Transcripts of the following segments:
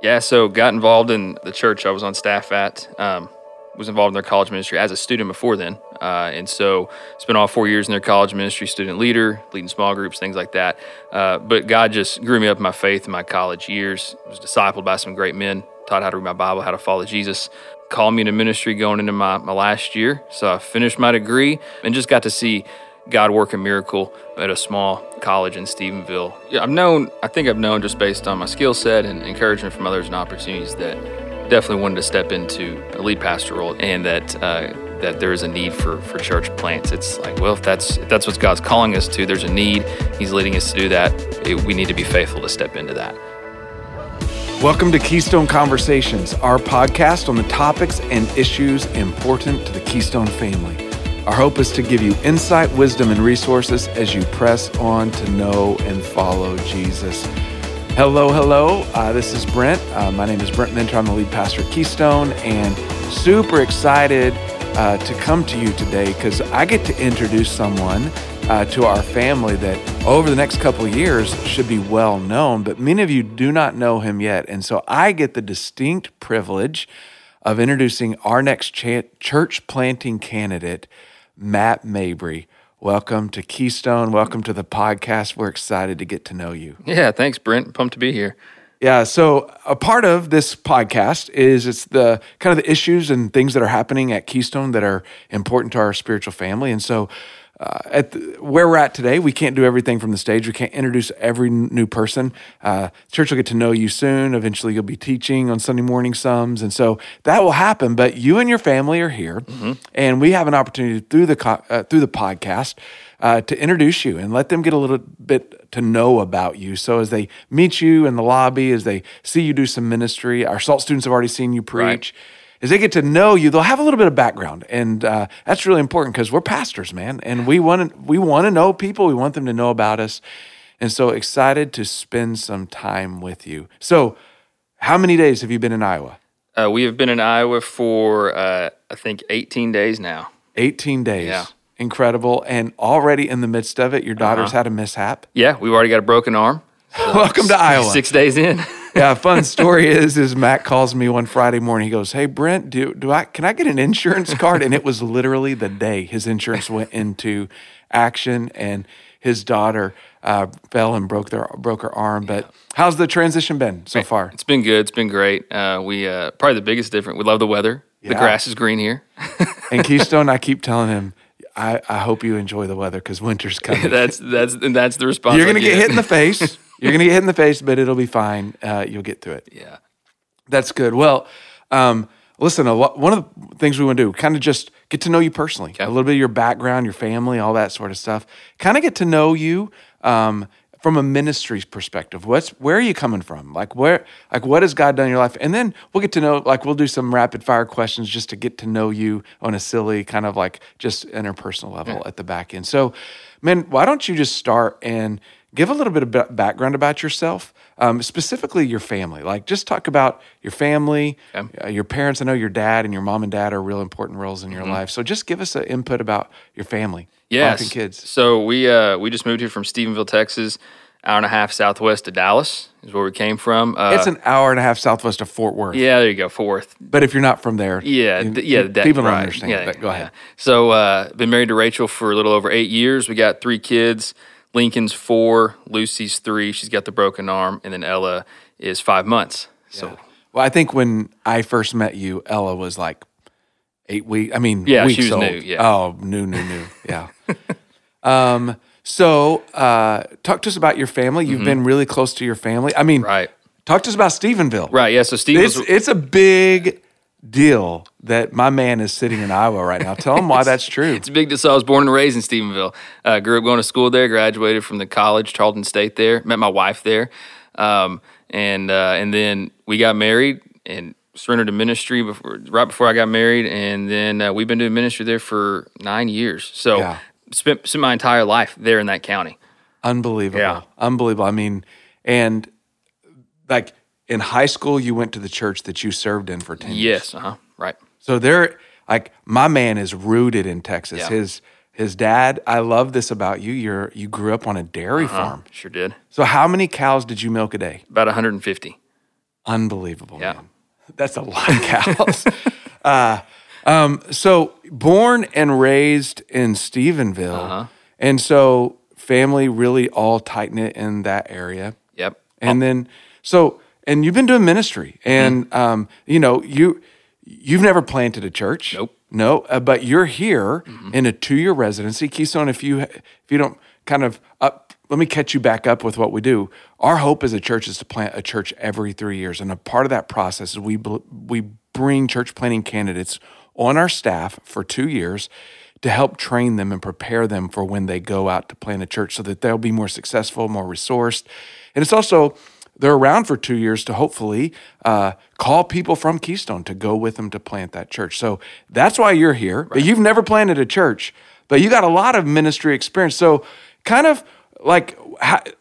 Yeah, so got involved in the church I was on staff at. Um, was involved in their college ministry as a student before then, uh, and so spent all four years in their college ministry, student leader, leading small groups, things like that. Uh, but God just grew me up in my faith in my college years. Was discipled by some great men, taught how to read my Bible, how to follow Jesus. Called me into ministry going into my, my last year. So I finished my degree and just got to see God work a miracle at a small college in Stephenville. Yeah, I've known, I think I've known just based on my skill set and encouragement from others and opportunities that definitely wanted to step into a lead pastor role and that uh, that there is a need for, for church plants. It's like, well, if that's if that's what God's calling us to, there's a need. He's leading us to do that. It, we need to be faithful to step into that. Welcome to Keystone Conversations, our podcast on the topics and issues important to the Keystone family. Our hope is to give you insight, wisdom, and resources as you press on to know and follow Jesus. Hello, hello. Uh, this is Brent. Uh, my name is Brent Minter. I'm the lead pastor at Keystone, and super excited uh, to come to you today because I get to introduce someone uh, to our family that over the next couple years should be well known, but many of you do not know him yet. And so I get the distinct privilege of introducing our next ch- church planting candidate Matt Mabry. Welcome to Keystone. Welcome to the podcast. We're excited to get to know you. Yeah, thanks, Brent. Pumped to be here. Yeah, so a part of this podcast is it's the kind of the issues and things that are happening at Keystone that are important to our spiritual family. And so uh, at the, where we're at today, we can't do everything from the stage. We can't introduce every new person. Uh, church will get to know you soon. Eventually, you'll be teaching on Sunday morning sums, and so that will happen. But you and your family are here, mm-hmm. and we have an opportunity through the uh, through the podcast uh, to introduce you and let them get a little bit to know about you. So as they meet you in the lobby, as they see you do some ministry, our SALT students have already seen you preach. Right as they get to know you, they'll have a little bit of background, and uh, that's really important because we're pastors, man, and we want to we want to know people. We want them to know about us, and so excited to spend some time with you. So, how many days have you been in Iowa? Uh, we have been in Iowa for uh, I think 18 days now. 18 days. Yeah. Incredible. And already in the midst of it, your daughter's uh-huh. had a mishap. Yeah, we've already got a broken arm. So Welcome to Iowa. Six days in. Yeah, fun story is is Matt calls me one Friday morning. He goes, "Hey Brent, do do I can I get an insurance card?" And it was literally the day his insurance went into action, and his daughter uh, fell and broke their broke her arm. But how's the transition been so far? It's been good. It's been great. Uh, we uh, probably the biggest difference. We love the weather. Yeah. The grass is green here. and Keystone, I keep telling him. I, I hope you enjoy the weather because winter's coming. that's that's that's the response. You're gonna get hit in the face. You're going to get hit in the face, but it'll be fine. Uh, you'll get through it. Yeah. That's good. Well, um, listen, lot, one of the things we want to do, kind of just get to know you personally, okay. a little bit of your background, your family, all that sort of stuff. Kind of get to know you um, from a ministry perspective. What's where are you coming from? Like where, like what has God done in your life? And then we'll get to know. Like we'll do some rapid fire questions just to get to know you on a silly kind of like just interpersonal level yeah. at the back end. So, man, why don't you just start and give a little bit of background about yourself, um, specifically your family. Like, just talk about your family, okay. uh, your parents. I know your dad and your mom and dad are real important roles in your mm-hmm. life. So, just give us an input about your family, yes. and kids. So we uh, we just moved here from Stephenville, Texas. Hour and a half southwest of Dallas is where we came from. Uh, it's an hour and a half southwest of Fort Worth. Yeah, there you go, Fort Worth. But if you're not from there, yeah, you, yeah, that, people don't understand. Yeah, that. Go ahead. Yeah. So, uh, been married to Rachel for a little over eight years. We got three kids. Lincoln's four, Lucy's three. She's got the broken arm, and then Ella is five months. So, well, I think when I first met you, Ella was like eight weeks. I mean, yeah, weeks she was old. new. Yeah. Oh, new, new, new. Yeah. um. So, uh, talk to us about your family. You've mm-hmm. been really close to your family. I mean, right. Talk to us about Stephenville. Right. Yeah. So Stephenville. It's, it's a big deal that my man is sitting in Iowa right now. Tell him why that's true. It's big deal. So I was born and raised in Stephenville. Uh, grew up going to school there. Graduated from the college, Tarleton State. There met my wife there, um, and uh, and then we got married and surrendered to ministry before right before I got married, and then uh, we've been doing ministry there for nine years. So yeah. spent spent my entire life there in that county. Unbelievable. Yeah. Unbelievable. I mean, and like in high school you went to the church that you served in for 10 years. Yes, uh-huh. Right. So there like my man is rooted in Texas. Yeah. His his dad, I love this about you. You're you grew up on a dairy uh-huh. farm. Sure did. So how many cows did you milk a day? About 150. Unbelievable, Yeah. man. That's a lot of cows. uh, um, so born and raised in Stephenville, Uh-huh. and so family really all tight knit in that area. Yep. And then so and you've been doing ministry, and um, you know you you've never planted a church. Nope. No, uh, but you're here in a two year residency, Keystone. If you if you don't kind of up, let me catch you back up with what we do. Our hope as a church is to plant a church every three years, and a part of that process is we we bring church planting candidates on our staff for two years to help train them and prepare them for when they go out to plant a church, so that they'll be more successful, more resourced, and it's also they're around for two years to hopefully uh, call people from Keystone to go with them to plant that church. So that's why you're here. But you've never planted a church, but you got a lot of ministry experience. So kind of like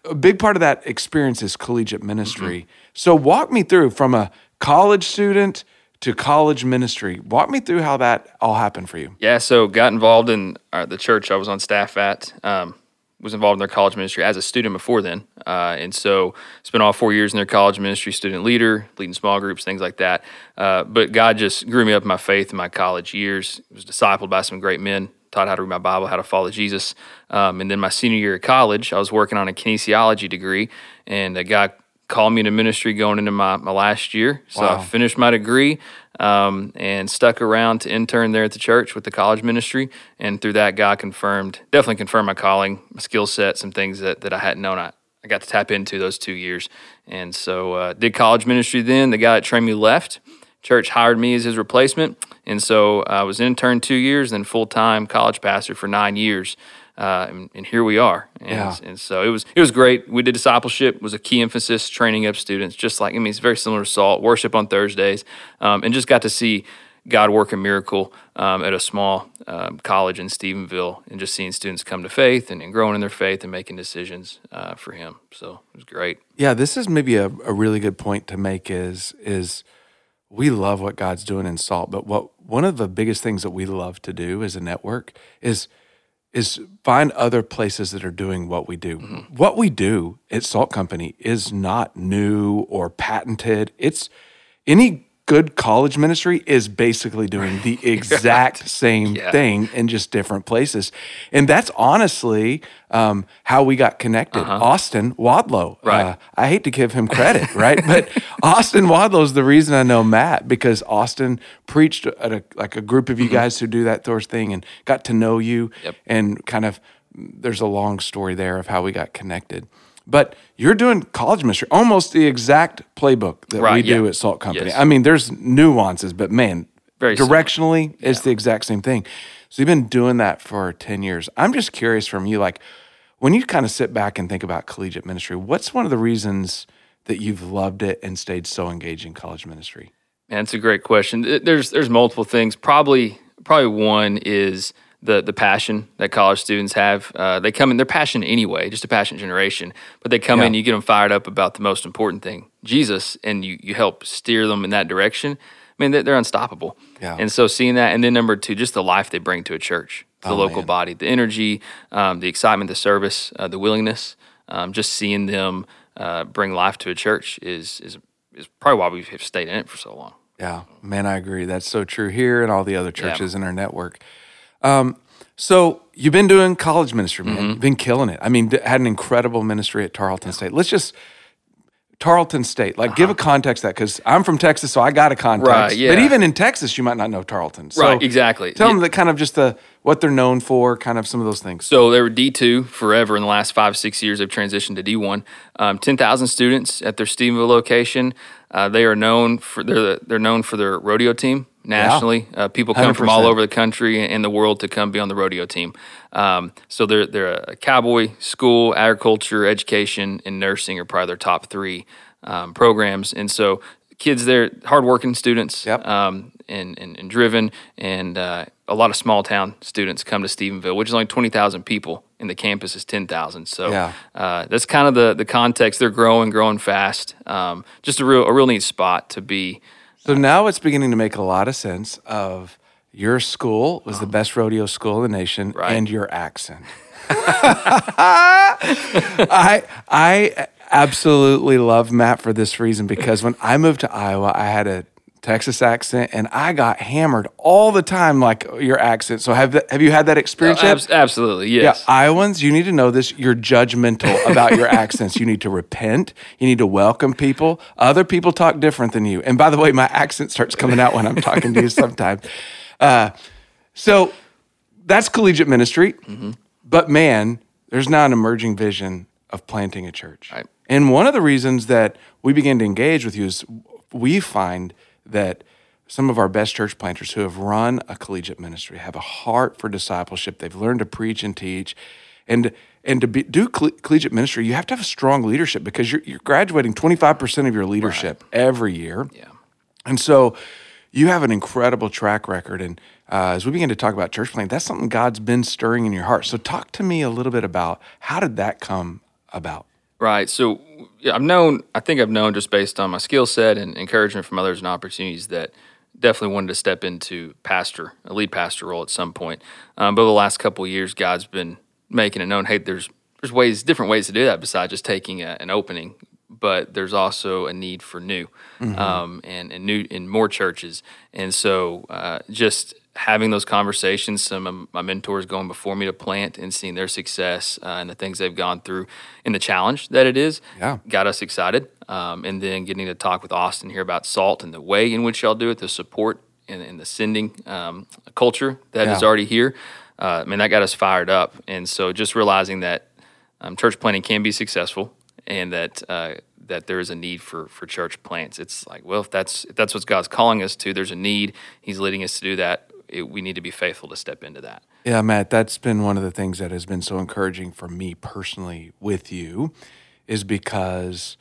a big part of that experience is collegiate ministry. So walk me through from a college student to college ministry. Walk me through how that all happened for you. Yeah, so got involved in uh, the church I was on staff at. Um, was involved in their college ministry as a student before then, uh, and so spent all four years in their college ministry, student leader, leading small groups, things like that. Uh, but God just grew me up in my faith in my college years. Was discipled by some great men, taught how to read my Bible, how to follow Jesus. Um, and then my senior year of college, I was working on a kinesiology degree, and uh, God called me to ministry going into my, my last year. So Wow. I finished my degree um, and stuck around to intern there at the church with the college ministry. And through that, God confirmed, definitely confirmed my calling, my skill set, some things that, that I hadn't known. I, I got to tap into those two years. And so uh, did college ministry then. The guy that trained me left. Church hired me as his replacement. And so I was intern two years, then full time college pastor for nine years. Uh, and, and here we are. And, Yeah. and so it was it was great. We did discipleship was a key emphasis, training up students, just like I mean it's very similar to Salt worship on Thursdays, um, and just got to see God work a miracle um, at a small um, college in Stephenville, and just seeing students come to faith and, and growing in their faith and making decisions uh, for Him. So it was great. Yeah, this is maybe a, a really good point to make is is we love what God's doing in Salt, but what one of the biggest things that we love to do as a network is is find other places that are doing what we do. What we do at Salt Company is not new or patented. It's any good college ministry is basically doing the exact same Yeah. thing in just different places. And that's honestly um, how we got connected. Austin Wadlow. Uh-huh. Right. Uh, I hate to give him credit, right? But Austin Wadlow is the reason I know Matt because Austin preached at a, like a group of you guys who do that sort of thing and got to know you Mm-hmm. Yep. and kind of there's a long story there of how we got connected. But you're doing college ministry, almost the exact playbook that we Right, do at Salt Company. Yes. I mean, there's nuances, but man, Very directionally, it's the exact same thing. So you've been doing that for 10 years. I'm just curious from you, like when you kind of sit back and think about collegiate ministry, what's one of the reasons that you've loved it and stayed so engaged in college ministry? Man, it's a great question. There's there's multiple things. Probably probably one is the the passion that college students have. Uh, they come in, they're passionate anyway, just a passionate generation. But they come Yeah. in, you get them fired up about the most important thing, Jesus, and you you help steer them in that direction. I mean, they're, they're unstoppable. Yeah. And so seeing that, and then number two, just the life they bring to a church, the Oh, local man. body, the energy, um, the excitement, the service, uh, the willingness. Um, just seeing them uh, bring life to a church is is is probably why we have stayed in it for so long. Yeah, man, I agree. That's so true here and all the other churches in our network. Um, so you've been doing college ministry, man. Mm-hmm. You've been killing it. I mean, d- had an incredible ministry at Tarleton State. Let's just Tarleton State. Like, give a context to that because I'm from Texas, so I got a context. Uh-huh. Right, yeah. But even in Texas, you might not know Tarleton. So Right, exactly. Tell Yeah. them that kind of just the what they're known for, kind of some of those things. So they were D two forever. In the last five six years, they've transitioned to D one. Um, Ten thousand students at their Stephenville location. Uh, they are known for they're they're known for their rodeo team nationally. Uh, people come from all over the country and the world to come be on the rodeo team. Um, so they're they're a cowboy school, agriculture, education, and nursing are probably their top three um, programs. And so kids there, hardworking students, Yep. um, and, and and driven, and uh, a lot of small town students come to Stephenville, which is only twenty thousand people, and the campus is ten thousand. So Yeah. uh, that's kind of the the context. They're growing, growing fast. Um, just a real a real neat spot to be. So now it's beginning to make a lot of sense of your school was the best rodeo school in the nation Right. and your accent. I I absolutely love Matt for this reason because when I moved to Iowa, I had a Texas accent, and I got hammered all the time, like your accent. So have have you had that experience? Oh, yet? absolutely, yes. Yeah, Iowans, you need to know this. You're judgmental about your accents. You need to repent. You need to welcome people. Other people talk different than you. And by the way, my accent starts coming out when I'm talking to you sometimes. Uh, so that's collegiate ministry. Mm-hmm. But man, there's now an emerging vision of planting a church. Right. And one of the reasons that we begin to engage with you is we find that some of our best church planters who have run a collegiate ministry have a heart for discipleship. They've learned to preach and teach. And and to be, do collegiate ministry, you have to have a strong leadership because you're, you're graduating 25% of your leadership every year. Yeah. And so you have an incredible track record. And uh, as we begin to talk about church planting, that's something God's been stirring in your heart. So talk to me a little bit about how did that come about? Right. So yeah, I've known, I think I've known just based on my skill set and encouragement from others and opportunities that definitely wanted to step into pastor, a lead pastor role at some point. Um, but over the last couple of years, God's been making it known, hey, there's there's ways, different ways to do that besides just taking a, an opening. But there's also a need for new, um, and and new in more churches. And so, uh, just having those conversations, some of my mentors going before me to plant and seeing their success uh, and the things they've gone through and the challenge that it is, Yeah. got us excited. Um, and then getting to talk with Austin here about salt and the way in which y'all do it, the support and, and the sending um, culture that is Yeah. already here. Uh, I mean, that got us fired up. And so just realizing that um, church planting can be successful and that uh, that there is a need for for church plants. It's like, well, if that's if that's what God's calling us to, there's a need. He's leading us to do that. It, we need to be faithful to step into that. Yeah, Matt, that's been one of the things that has been so encouraging for me personally with you is because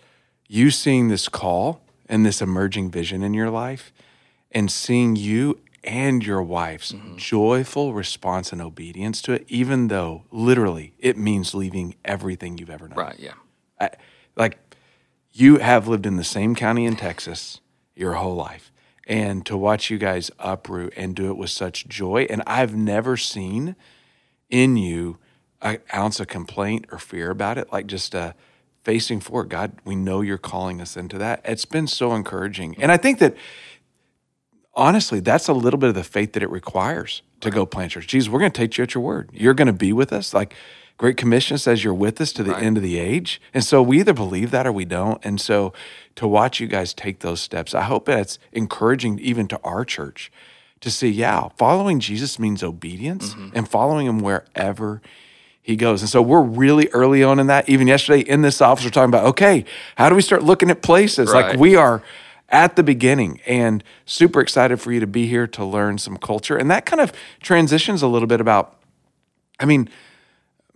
you seeing this call and this emerging vision in your life and seeing you and your wife's mm-hmm. joyful response and obedience to it, even though literally it means leaving everything you've ever known. Right? Yeah. I, like you have lived in the same county in Texas your whole life. And to watch you guys uproot and do it with such joy. And I've never seen in you an ounce of complaint or fear about it, like just uh, facing forward. God, we know you're calling us into that. It's been so encouraging. And I think that honestly, that's a little bit of the faith that it requires to go plant church. Jesus, we're going to take you at your word. You're going to be with us. Like Great Commission says, you're with us to the end of the age. And so we either believe that or we don't. And so to watch you guys take those steps, I hope that's encouraging even to our church to see, yeah, following Jesus means obedience mm-hmm. and following him wherever he goes. And so we're really early on in that. Even yesterday in this office, we're talking about, okay, how do we start looking at places? Like we are at the beginning and super excited for you to be here to learn some culture. And that kind of transitions a little bit about, I mean,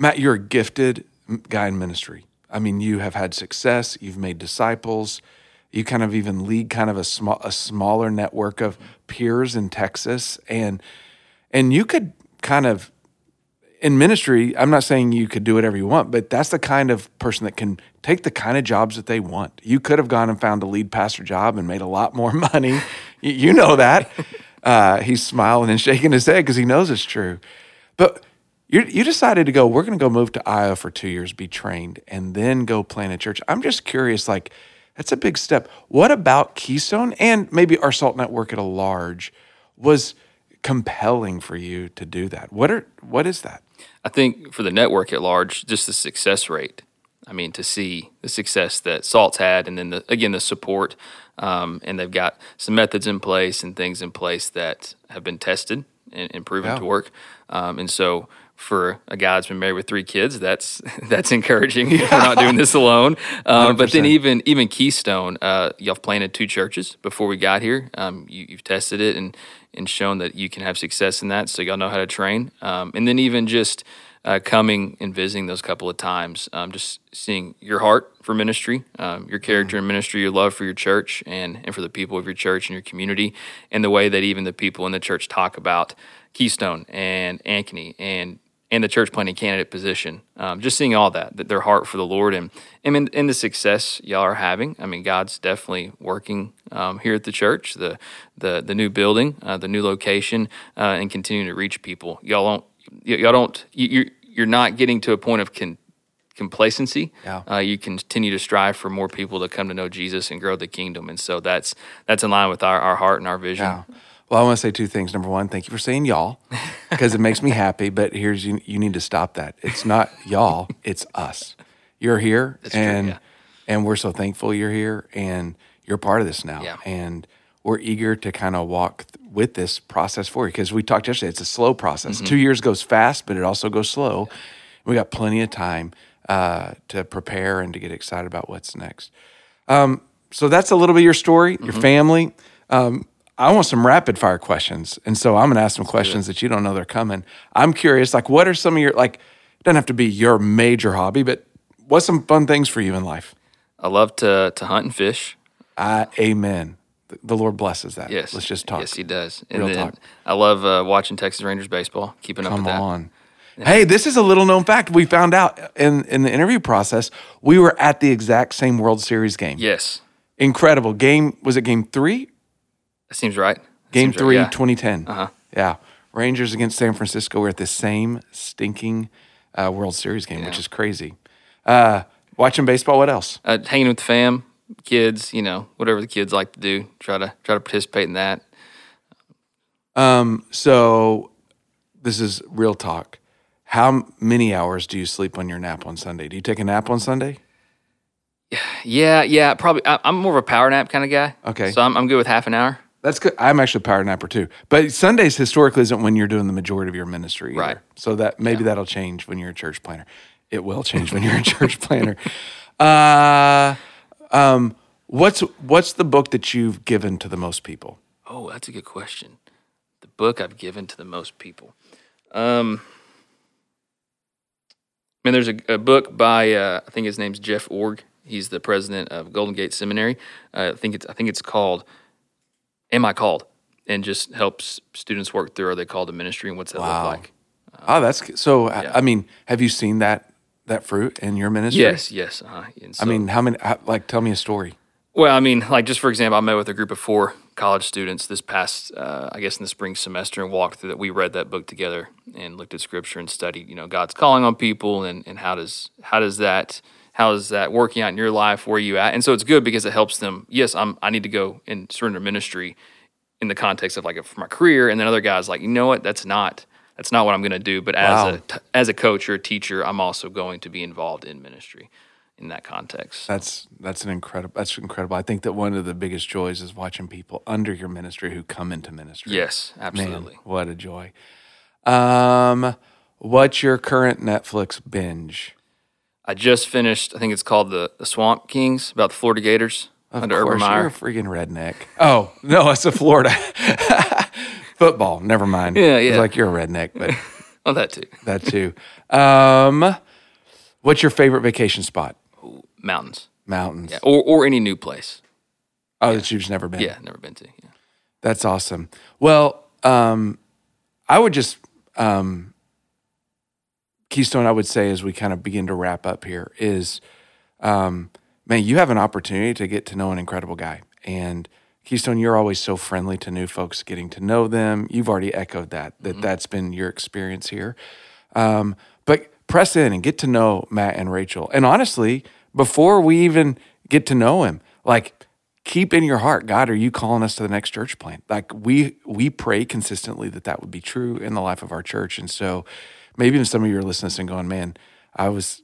Matt, you're a gifted guy in ministry. I mean, you have had success, you've made disciples, you kind of even lead kind of a small a smaller network of peers in Texas and and you could kind of in ministry, I'm not saying you could do whatever you want, but that's the kind of person that can take the kind of jobs that they want. You could have gone and found a lead pastor job and made a lot more money. you, you know that. Uh, he's smiling and shaking his head because he knows it's true. But you you decided to go. We're going to go move to Iowa for two years, be trained, and then go plant a church. I'm just curious. Like, that's a big step. What about Keystone and maybe our Salt Network at a large was compelling for you to do that? What are what is that? I think for the network at large, just the success rate. I mean, to see the success that Salt's had, and then the, again the support, um, and they've got some methods in place and things in place that have been tested and, and proven Yeah. to work. Um, and so, for a guy that's been married with three kids, that's that's encouraging. We're not doing this alone. Um, but then even even Keystone, uh, y'all have planted two churches before we got here. Um, you, you've tested it and and shown that you can have success in that. So y'all know how to train. Um, and then even just uh, coming and visiting those couple of times, um, just seeing your heart for ministry, um, your character in ministry, your love for your church and, and for the people of your church and your community, and the way that even the people in the church talk about Keystone and Ankeny and and the church planting candidate position. Um, just seeing all that, that their heart for the Lord and and, in, the success y'all are having. I mean, God's definitely working um, here at the church, the the the new building, uh, the new location, uh, and continuing to reach people. Y'all don't y'all don't you, you're you're not getting to a point of con, complacency. Yeah. Uh, you continue to strive for more people to come to know Jesus and grow the kingdom, and so that's that's in line with our, our heart and our vision. Yeah. Well, I want to say two things. Number one, thank you for saying y'all because it makes me happy. But here's you, you need to stop that. It's not y'all, it's us. You're here, That's true, and yeah. and we're so thankful you're here, and you're part of this now. Yeah. And we're eager to kind of walk th- with this process for you because we talked yesterday. It's a slow process. Mm-hmm. Two years goes fast, but it also goes slow. We got plenty of time uh, to prepare and to get excited about what's next. Um, so that's a little bit of your story, your Mm-hmm. family. Um, I want some rapid fire questions, and so I'm going to ask some questions that you don't know they're coming. I'm curious, like, what are some of your like? It doesn't have to be your major hobby, but what's some fun things for you in life? I love to to hunt and fish. Uh, amen. The- The Lord blesses that. Yes, Let's just talk. Yes, he does. And Real then talk. I love uh, watching Texas Rangers baseball. Keeping up Come with that. on. Hey, this is a little known fact. We found out in, in the interview process, we were at the exact same World Series game. Yes, Incredible. Game, was it game three? That seems right. That Game seems right, three, yeah. 2010. Uh-huh. Yeah. Rangers against San Francisco. We're at the same stinking uh, World Series game, which is crazy. Uh, watching baseball, what else? Uh, hanging with the fam, kids. You know, whatever the kids like to do. Try to try to participate in that. Um, so this is real talk. How many hours do you sleep on your nap on Sunday? Do you take a nap on Sunday? Yeah, yeah. Probably. I, I'm more of a power nap kind of guy. Okay. So I'm I'm good with half an hour. That's good. I'm actually a power napper too. But Sundays historically isn't when you're doing the majority of your ministry. either. Right. So that maybe that'll change when you're a church planner. It will change when you're a church planner. Uh, um, what's what's the book that you've given to the most people? Oh, that's a good question. The book I've given to the most people. Um, I mean, there's a, a book by uh, I think his name's Jeff Iorg. He's the president of Golden Gate Seminary. Uh, I think it's I think it's called "Am I Called?" and just helps students work through are they called to ministry and what's that Wow. look like. Oh, that's so. I- I mean, have you seen that that fruit in your ministry? Yes, yes. Uh, and I mean, how many? How, like, tell me a story. Well, I mean, like just for example, I met with a group of four college students this past, uh, I guess, in the spring semester, and walked through that. We read that book together and looked at scripture and studied, you know, God's calling on people, and and how does how does that how is that working out in your life? Where are you at? And so it's good because it helps them. Yes, I'm. I need to go and surrender ministry in the context of like for my career, and then other guys like, you know what? That's not that's not what I'm going to do. But as Wow. a t- as a coach or a teacher, I'm also going to be involved in ministry in that context. That's that's an incredible. That's incredible. I think that one of the biggest joys is watching people under your ministry who come into ministry. yes, Man, absolutely. what a joy. Um, what's your current Netflix binge? I just finished. I think it's called the, the Swamp Kings about the Florida Gators Of under Urban course, you're a freaking redneck. Oh no, it's a Florida football. Never mind. Yeah, It's yeah. like you're a redneck, but Oh, that too. that too. Um, what's your favorite vacation spot? Mountains, Mountains. yeah, or or any new place. Oh, that you've never been. Yeah, never been to. Yeah. That's awesome. Well, um, I would just um, Keystone. I would say as we kind of begin to wrap up here is, um, man, you have an opportunity to get to know an incredible guy, and Keystone, you're always so friendly to new folks, getting to know them. You've already echoed that that that's been your experience here, um, but press in and get to know Matt and Rachel. And honestly, before we even get to know him, like keep in your heart god are you calling us to the next church plant like we we pray consistently that that would be true in the life of our church and so maybe even some of you are listening and going man i was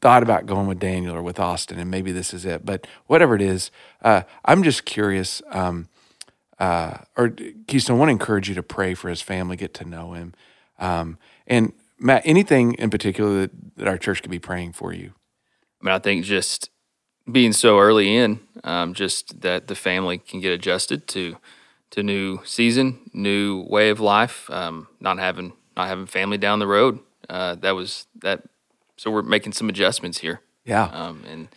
thought about going with daniel or with austin and maybe this is it but whatever it is uh, i'm just curious um, uh, or keystone I want to encourage you to pray for his family get to know him um, and matt anything in particular that, that our church could be praying for you I mean, I think just being so early in, um, just that the family can get adjusted to to new season, new way of life. Um, not having not having family down the road. Uh, that was that. So we're making some adjustments here, yeah um, and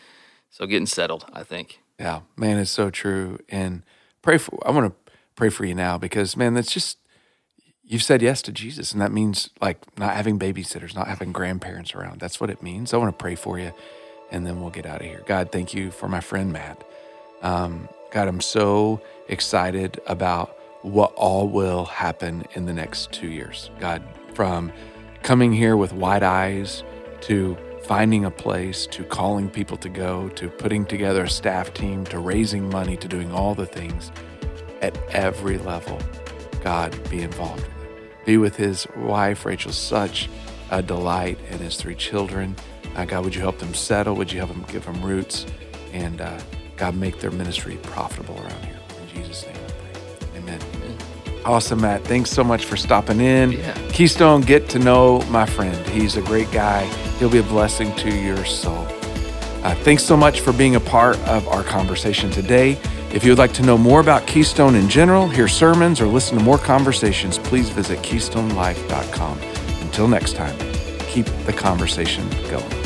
so getting settled. I think. Yeah, man, it's so true. And pray for. I want to pray for you now because, man, that's just you've said yes to Jesus, and that means like not having babysitters, not having grandparents around. That's what it means. I want to pray for you, and then we'll get out of here. God, thank you for my friend Matt. Um, God, I'm so excited about what all will happen in the next two years. God, from coming here with wide eyes to finding a place to calling people to go to putting together a staff team to raising money to doing all the things at every level. God be involved. Be with his wife, Rachel, such a delight, and his three children. Uh, God, would you help them settle? Would you help them give them roots? And uh, God, make their ministry profitable around here. In Jesus' name. Awesome, Matt. Thanks so much for stopping in. Yeah. Keystone, get to know my friend. He's a great guy. He'll be a blessing to your soul. Uh, thanks so much for being a part of our conversation today. If you would like to know more about Keystone in general, hear sermons, or listen to more conversations, please visit keystonelife.com. Until next time, keep the conversation going.